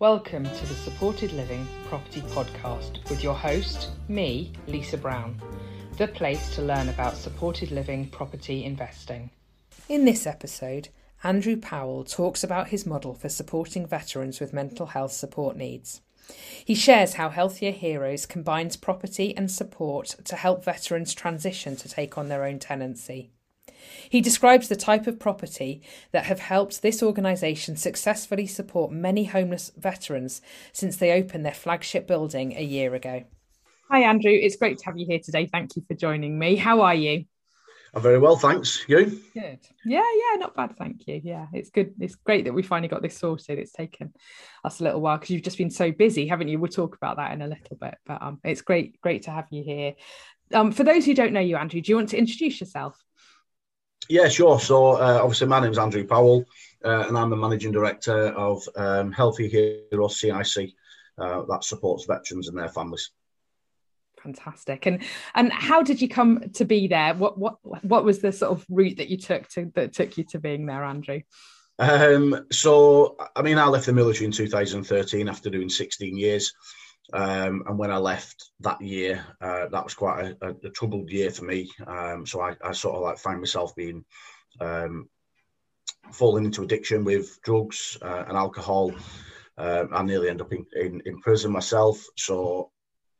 Welcome to the Supported Living Property Podcast with your host, me, Lisa Brown, the place to learn about supported living property investing. In this episode, Andrew Powell talks about his model for supporting veterans with mental health support needs. He shares how Healthier Heroes combines property and support to help veterans transition to take on their own tenancy. He describes the type of property that have helped this organisation successfully support many homeless veterans since they opened their flagship building a year ago. Hi, Andrew. It's great to have you here today. Thank you for joining me. How are you? I'm very well, thanks. You? Good. Yeah, yeah, not bad, thank you. Yeah, it's good. It's great that we finally got this sorted. It's taken us a little while because you've just been so busy, haven't you? We'll talk about that in a little bit, but um, it's great, great to have you here. Um, for those who don't know you, Andrew, do you want to introduce yourself? Yeah, sure. So, uh, obviously, my name is Andrew Powell, uh, and I'm the managing director of um, Healthy Heroes CIC uh, that supports veterans and their families. Fantastic. And and how did you come to be there? What what what was the sort of route that you took to that took you to being there, Andrew? Um, so, I mean, I left the military in 2013 after doing 16 years. Um, and when I left that year, uh, that was quite a, a, troubled year for me. Um, so I, I, sort of like find myself being um, falling into addiction with drugs uh, and alcohol. Uh, I nearly end up in, in, in, prison myself. So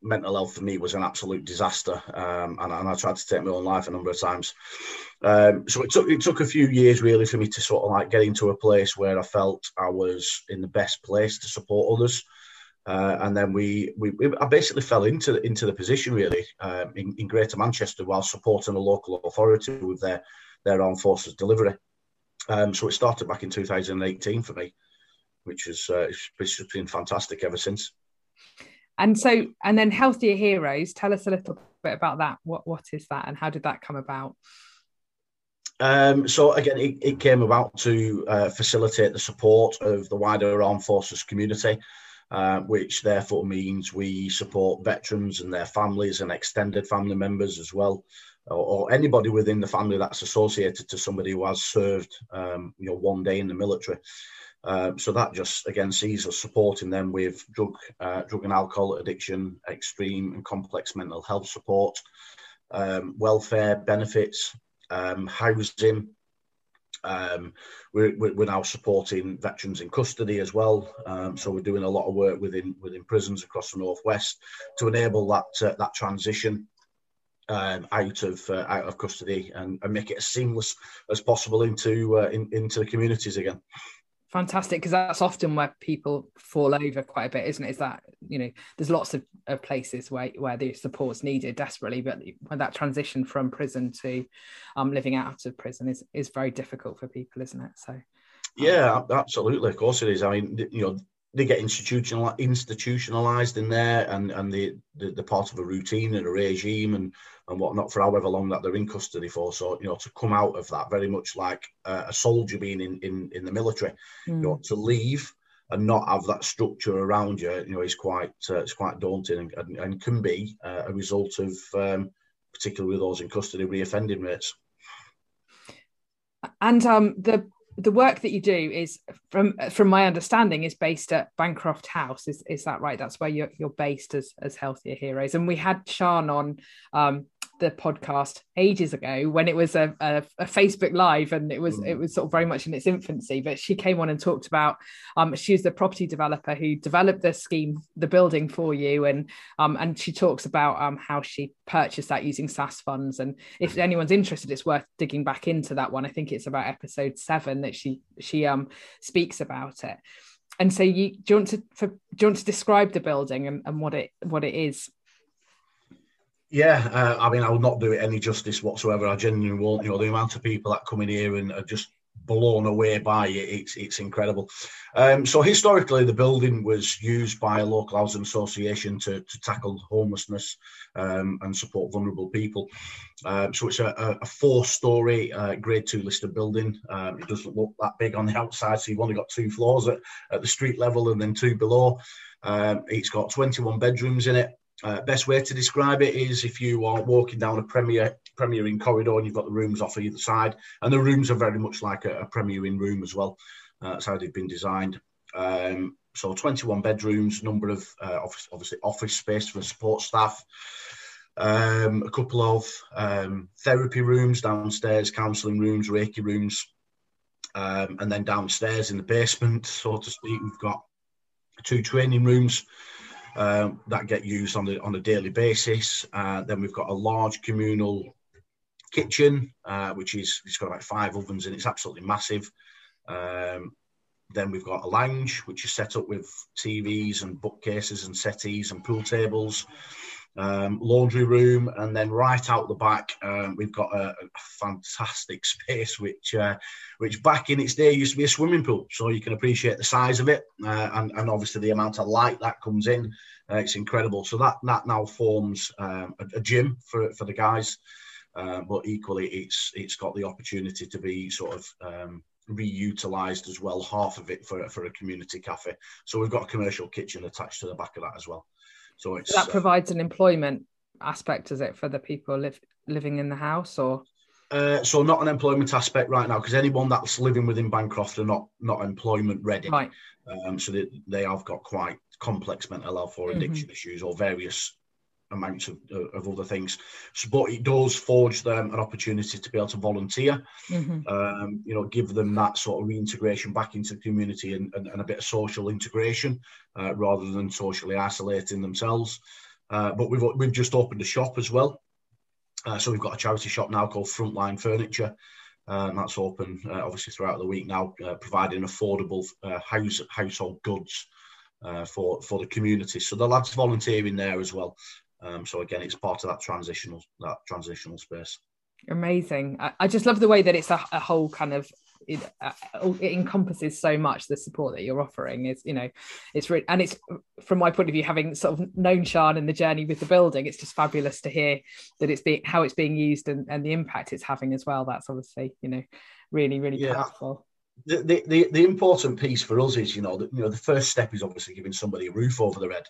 mental health for me was an absolute disaster, um, and, and, I tried to take my own life a number of times. Um, so it took it took a few years really for me to sort of like get into a place where I felt I was in the best place to support others. Uh, and then we, we, we, I basically fell into the, into the position really um, in, in Greater Manchester while supporting a local authority with their their armed forces delivery. Um, so it started back in 2018 for me, which has uh, it's, it's been fantastic ever since. And so, and then Healthier Heroes. Tell us a little bit about that. What what is that, and how did that come about? Um, so again, it, it, came about to uh, facilitate the support of the wider armed forces community. Uh, which therefore means we support veterans and their families and extended family members as well, or, or anybody within the family that's associated to somebody who has served, um, you know, one day in the military. Um, so that just again sees us supporting them with drug, uh, drug and alcohol addiction, extreme and complex mental health support, um, welfare benefits, um, housing, um, we're, we're now supporting veterans in custody as well. Um, so we're doing a lot of work within within prisons across the northwest to enable that uh, that transition um, out of uh, out of custody and, and, make it as seamless as possible into uh, in, into the communities again fantastic because that's often where people fall over quite a bit isn't it? Is that you know there's lots of, of places where where the support's needed desperately but when that transition from prison to um, living out of prison is is very difficult for people isn't it? So yeah um, absolutely. Of course it is. I mean you know they get institutional institutionalized in there and and they they're part of a routine and a regime and and whatnot for however long that they're in custody for so you know to come out of that very much like uh, a soldier being in in, in the military mm. you know hmm. to leave and not have that structure around you you know is quite uh, it's quite daunting and, and, and can be uh, a result of um, particularly with those in custody reoffending rates and um the the work that you do is from from my understanding is based at Bancroft House. Is is that right? That's where you're, you're based as as healthier heroes. And we had Sean on um the podcast ages ago when it was a, a, a Facebook live and it was mm. it was sort of very much in its infancy. But she came on and talked about um, she was the property developer who developed the scheme, the building for you, and um, and she talks about um, how she purchased that using SSAS funds. And if anyone's interested, it's worth digging back into that one. I think it's about episode seven that she she um speaks about it. And so you do you want to for, do you want to describe the building and, and what it what it is? Yeah, uh, I mean, I will not do it any justice whatsoever. I genuinely won't. You know, the amount of people that come in here and are just blown away by it, it's it's incredible. Um, so historically, the building was used by a local housing association to, to tackle homelessness um, and support vulnerable people. Um, so it's a, a four-storey uh, Grade Two listed building. Um, it doesn't look that big on the outside, so you've only got two floors at, at the street level and then two below. Um, it's got 21 bedrooms in it. Uh, best way to describe it is if you are walking down a Premier Premier Inn corridor and you've got the rooms off either side, and the rooms are very much like a, a Premier Inn room as well. Uh, that's how they've been designed. Um, so 21 bedrooms, number of uh, office, obviously office space for support staff, um, a couple of um, therapy rooms downstairs, counselling rooms, Reiki rooms, um, and then downstairs in the basement, so to speak, we've got two training rooms um, that get used on the on a daily basis. Uh, then we've got a large communal kitchen, uh, which is it's got about five ovens and it's absolutely massive. Um, then we've got a lounge, which is set up with TVs and bookcases and settees and pool tables um, laundry room, and then right out the back um, we've got a, a fantastic space, which uh, which back in its day used to be a swimming pool. So you can appreciate the size of it, uh, and, and obviously the amount of light that comes in. Uh, it's incredible. So that that now forms um, a, a, gym for for the guys, uh, but equally it's it's got the opportunity to be sort of um, reutilized as well, half of it for, for a community cafe. So we've got a commercial kitchen attached to the back of that as well. So it's that uh, provides an employment aspect, is it, for the people live, living in the house, or? Uh, so not an employment aspect right now because anyone that's living within Bancroft are not not employment ready. Right. Um, so they, they have got quite complex mental health or addiction mm-hmm. issues or various amounts of, of other things. So, but it does forge them an opportunity to be able to volunteer, mm-hmm. um, you know, give them that sort of reintegration back into the community and, and, and a bit of social integration uh, rather than socially isolating themselves. Uh, but we've, we've just opened a shop as well. Uh, so we've got a charity shop now called Frontline Furniture. Uh, and that's open uh, obviously throughout the week now, uh, providing affordable house household goods for for the community. So the lads volunteering there as well. Um, so again, it's part of that transitional that transitional space. Amazing. I, I just love the way that it's a, a whole kind of it, uh, it, encompasses so much the support that you're offering is you know it's really and it's from my point of view having sort of known Sean and the journey with the building it's just fabulous to hear that it's being how it's being used and, and the impact it's having as well that's obviously you know really really yeah. powerful the, the, the important piece for us is, you know, that you know the first step is obviously giving somebody a roof over their head,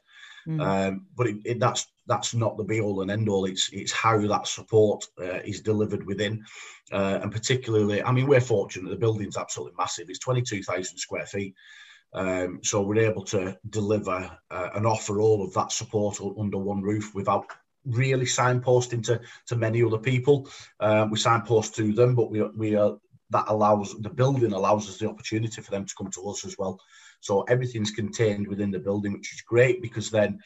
mm. um, but it, it, that's that's not the be all and end all. It's it's how that support uh, is delivered within, uh, and particularly, I mean, we're fortunate. The building's absolutely massive. It's twenty two thousand square feet, um, so we're able to deliver uh, and offer all of that support under one roof without really signposting to to many other people. Um, we signpost to them, but we we are that allows the building allows us the opportunity for them to come to us as well. So everything's contained within the building, which is great because then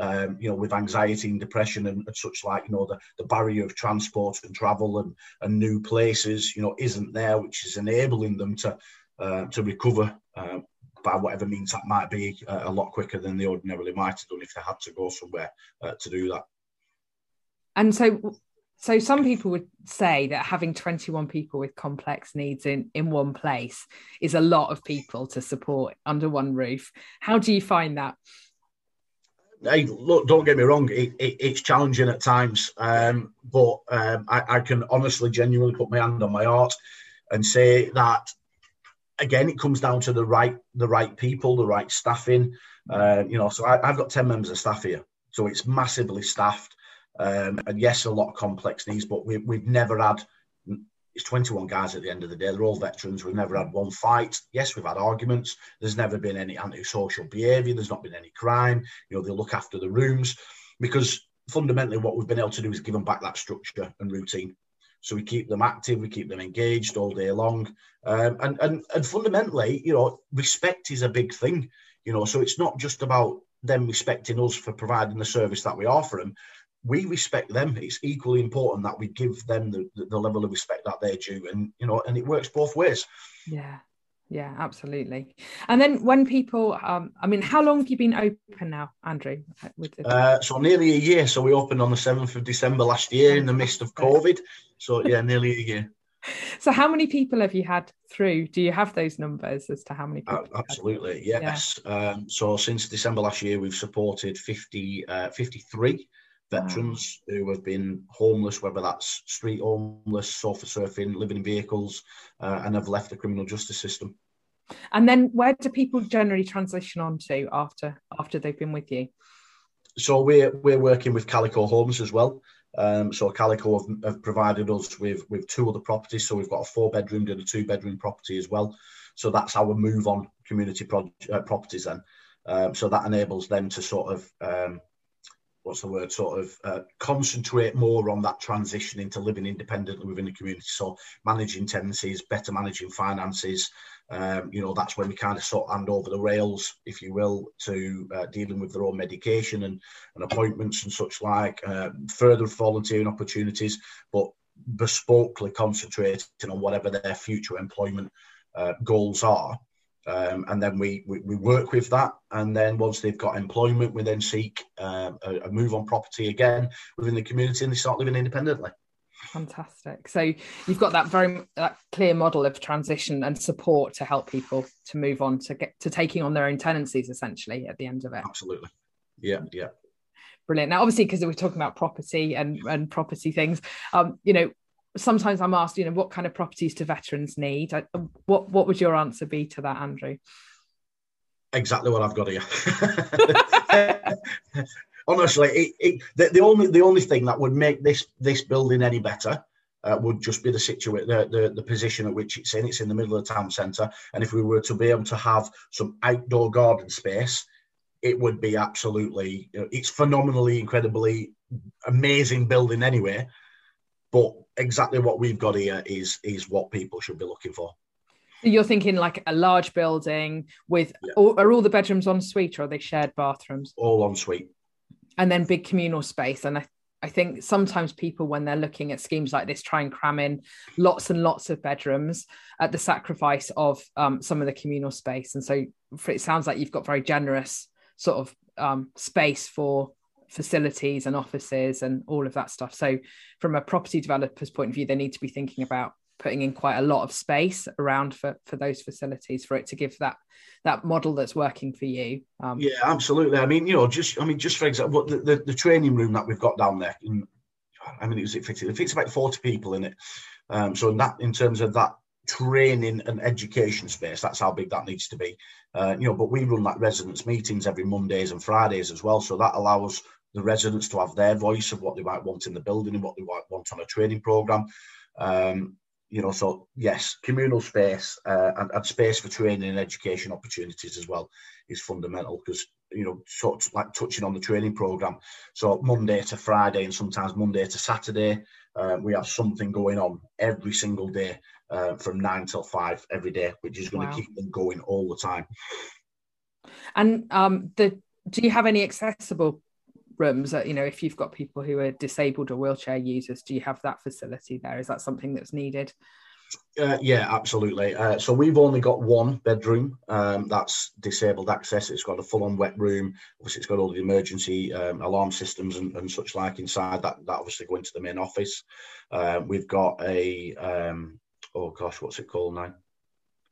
um, you know, with anxiety and depression and, and, such like, you know, the, the barrier of transport and travel and, and new places, you know, isn't there, which is enabling them to uh, to recover uh, by whatever means that might be uh, a lot quicker than they ordinarily might have done if they had to go somewhere uh, to do that. And so, so some people would say that having 21 people with complex needs in in one place is a lot of people to support under one roof. How do you find that? Hey look don't get me wrong it, it, it's challenging at times um, but um, I, I, can honestly genuinely put my hand on my heart and say that again it comes down to the right the right people the right staffing uh, you know so I, i've got 10 members of staff here so it's massively staffed um, and yes, a lot of complex needs, but we, we've never had. It's 21 guys at the end of the day. They're all veterans. We've never had one fight. Yes, we've had arguments. There's never been any antisocial behaviour. There's not been any crime. You know, they look after the rooms because fundamentally what we've been able to do is give them back that structure and routine. So we keep them active, we keep them engaged all day long, um, and and and fundamentally, you know, respect is a big thing. You know, so it's not just about them respecting us for providing the service that we offer them, we respect them. It's equally important that we give them the, the, level of respect that they're due, and you know, and it works both ways. Yeah, yeah, absolutely. And then when people, um, I mean, how long have you been open now, Andrew? With the- uh, so nearly a year. So we opened on the seventh of December last year in the midst of COVID. So yeah, nearly a year. So how many people have you had through? Do you have those numbers as to how many people? Uh, absolutely, yes. Yeah. Um, so since December last year, we've supported 50, uh, 53 veterans wow. who have been homeless, whether that's street homeless, sofa surfing, living in vehicles, uh, and have left the criminal justice system. And then, where do people generally transition on to after after they've been with you? So we're we're working with Calico Homes as well. Um, so Calico have, have, provided us with with two other properties. So we've got a four bedroom and a two bedroom property as well. So that's our move on community pro- uh, properties then. Um, so that enables them to sort of um, what's the word sort of uh, concentrate more on that transition into living independently within the community. So managing tenancies better managing finances um, you know that's when we kind of sort of hand over the rails if you will to uh, dealing with their own medication and, and appointments and such like uh, further volunteering opportunities but bespokely concentrating on whatever their future employment uh, goals are um, and then we, we, we work with that. And then once they've got employment, we then seek uh, a, a, move on property again within the community, and they start living independently. Fantastic. So you've got that very that clear model of transition and support to help people to move on to get to taking on their own tenancies, essentially, at the end of it. Absolutely. Yeah. Yeah. Brilliant. Now, obviously, because we're talking about property and and property things, um, you know, sometimes I'm asked, you know, what kind of properties do veterans need? What what would your answer be to that, Andrew? Exactly what I've got here. Honestly, it, it, the, the, only the only thing that would make this this building any better uh, would just be the situation, the, the, the position at which it's in. It's in the middle of the town centre, and if we were to be able to have some outdoor garden space, it would be absolutely. You know, it's phenomenally, incredibly amazing building anyway. But exactly what we've got here is is what people should be looking for. You're thinking like a large building with yeah. all, are all the bedrooms en suite or are they shared bathrooms? All en suite. And then big communal space. And I, I think sometimes people, when they're looking at schemes like this, try and cram in lots and lots of bedrooms at the sacrifice of um, some of the communal space. And so it sounds like you've got very generous sort of um, space for facilities and offices and all of that stuff. So, from a property developer's point of view, they need to be thinking about putting in quite a lot of space around for for those facilities for it to give that that model that's working for you. Um, yeah, absolutely. I mean, you know, just I mean, just for example, the, the, the training room that we've got down there. In, I mean, was it fitted. It fits about forty people in it. Um, so in that, in terms of that training and education space. That's how big that needs to be. Uh, you know, but we run that residents meetings every Mondays and Fridays as well. So that allows the residents to have their voice of what they might want in the building and what they might want on a training program. Um, you know, so yes, communal space uh, and, and, space for training and education opportunities as well is fundamental because you know, sort of like touching on the training program. So Monday to Friday and sometimes Monday to Saturday, uh, we have something going on every single day uh, from nine till five every day, which is going wow. to keep them going all the time. And um, the do you have any accessible rooms you know if you've got people who are disabled or wheelchair users do you have that facility there is that something that's needed uh, yeah, absolutely. Uh, so we've only got one bedroom um, that's disabled access. It's got a full-on wet room. Obviously, it's got all the emergency um, alarm systems and, and, such like inside. That that obviously go into the main office. Uh, we've got a um, oh gosh, what's it called now?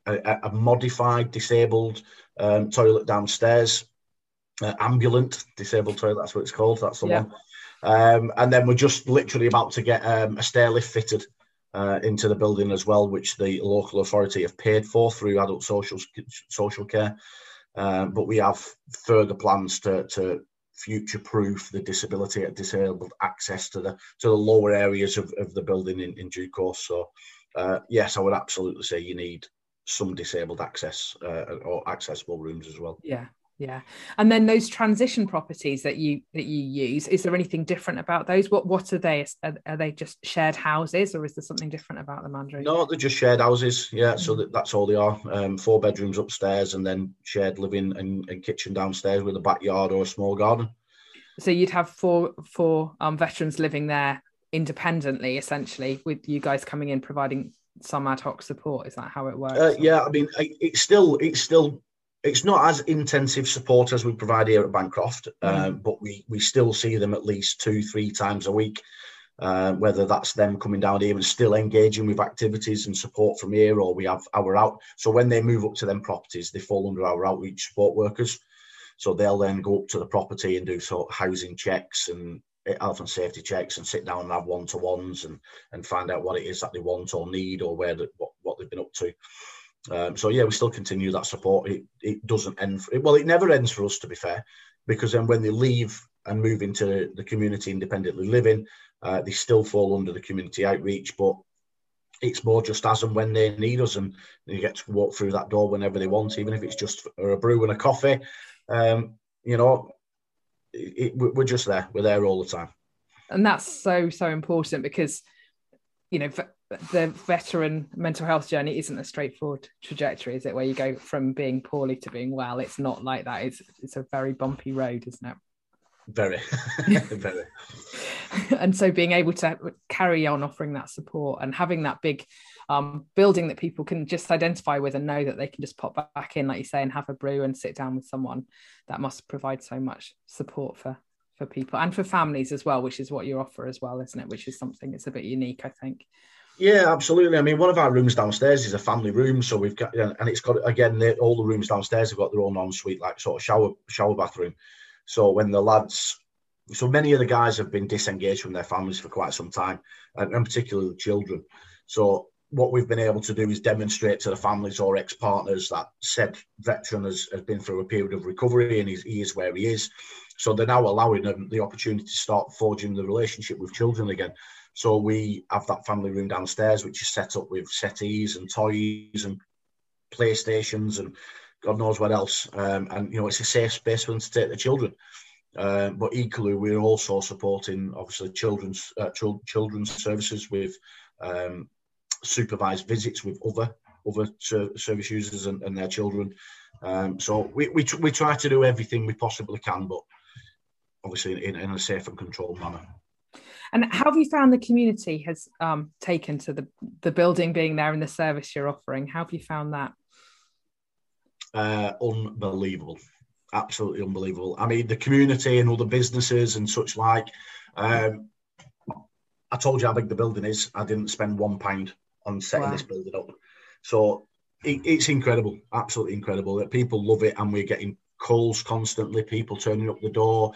A, a modified disabled um, toilet downstairs uh, ambulant disabled toilet. That's what it's called. That's the yeah. one. Um, and then we're just literally about to get um, a stair lift fitted uh, into the building as well, which the local authority have paid for through adult social social care. Um, but we have further plans to, to future proof the disability at disabled access to the to the lower areas of, of the building in, in due course. So uh, yes, I would absolutely say you need some disabled access uh, or accessible rooms as well. Yeah, yeah. And then those transition properties that you that you use is there anything different about those? What what are they? Are, are they just shared houses or is there something different about them andrew? No they're just shared houses. Yeah mm-hmm. so that, that's all they are. Um, four bedrooms upstairs and then shared living and, and, kitchen downstairs with a backyard or a small garden. So you'd have four four um, veterans living there independently essentially with you guys coming in providing some ad hoc support. Is that how it works uh, yeah i mean it's still it's still it's not as intensive support as we provide here at Bancroft, mm. uh, but we we still see them at least two, three times a week. Uh, whether that's them coming down here and still engaging with activities and support from here, or we have our out. So when they move up to them properties, they fall under our outreach support workers. So they'll then go up to the property and do sort of housing checks and health and safety checks and sit down and have one to ones and and find out what it is that they want or need or where the, what, what they've been up to. Um, so yeah, we still continue that support. It it doesn't end. For, well, it never ends for us, to be fair, because then when they leave and move into the community independently living, uh, they still fall under the community outreach. But it's more just as and when they need us, and you get to walk through that door whenever they want, even if it's just for a brew and a coffee. Um, you know, it, it, we're just there. We're there all the time. And that's so so important because, you know, the veteran mental health journey isn't a straightforward trajectory, is it? Where you go from being poorly to being well. It's not like that. It's it's a very bumpy road, isn't it? Very, very. and so being able to carry on offering that support and having that big um, building that people can just identify with and know that they can just pop back in, like you say, and have a brew and sit down with someone, that must provide so much support for for people and for families as well, which is what you offer as well, isn't it? Which is something that's a bit unique, I think. Yeah, absolutely. I mean, one of our rooms downstairs is a family room, so we've got and it's got again all the rooms downstairs have got their own ensuite, like sort of shower shower bathroom. So when the lads, so many of the guys have been disengaged from their families for quite some time, and, and particularly the children. So what we've been able to do is demonstrate to the families or ex-partners that said veteran has, has been through a period of recovery and he is where he is. So they're now allowing them the opportunity to start forging the relationship with children again. So we have that family room downstairs, which is set up with settees and toys and playstations and God knows what else. Um, and you know, it's a safe space for them to take the children. Uh, but equally, we're also supporting obviously children's uh, ch- children's services with um, supervised visits with other other service users and, and their children. Um, so we, we we try to do everything we possibly can, but obviously in, in a safe and controlled manner. And how have you found the community has um, taken to the the building being there and the service you're offering? How have you found that? uh, unbelievable, absolutely unbelievable. I mean, the community and all the businesses and such like. Um, I told you how big the building is. I didn't spend one pound on setting wow. this building up, so it, it's incredible, absolutely incredible. That people love it, and we're getting calls constantly. People turning up the door,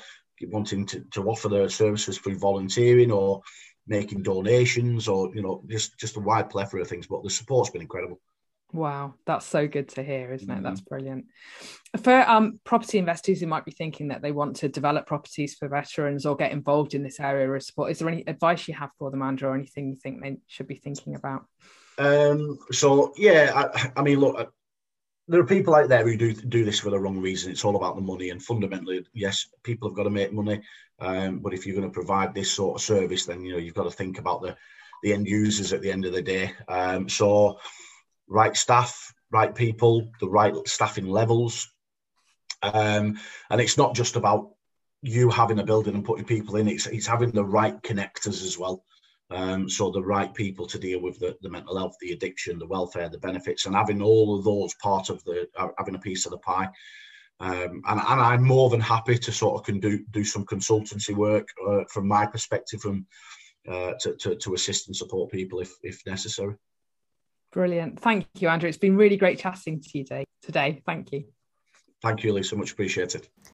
wanting to, to offer their services through volunteering or making donations, or you know, just just a wide plethora of things. But the support's been incredible. Wow, that's so good to hear, isn't it? Mm-hmm. That's brilliant. For um, property investors who might be thinking that they want to develop properties for veterans or get involved in this area of support, is there any advice you have for them, Andrew, or anything you think they should be thinking about? Um, so yeah, I, I, mean, look, there are people out there who do do this for the wrong reason. It's all about the money, and fundamentally, yes, people have got to make money. Um, but if you're going to provide this sort of service, then you know you've got to think about the the end users at the end of the day. Um, so right staff, right people, the right staffing levels. Um, and it's not just about you having a building and putting people in, it's, it's having the right connectors as well. Um, so the right people to deal with the, the mental health, the addiction, the welfare, the benefits, and having all of those part of the having a piece of the pie. Um, and, and, I'm more than happy to sort of can do do some consultancy work uh, from my perspective, from uh, to, to, to assist and support people if if necessary. Brilliant. Thank you, Andrew. It's been really great chatting to you today. today. Thank you. Thank you, Lisa. Much appreciated.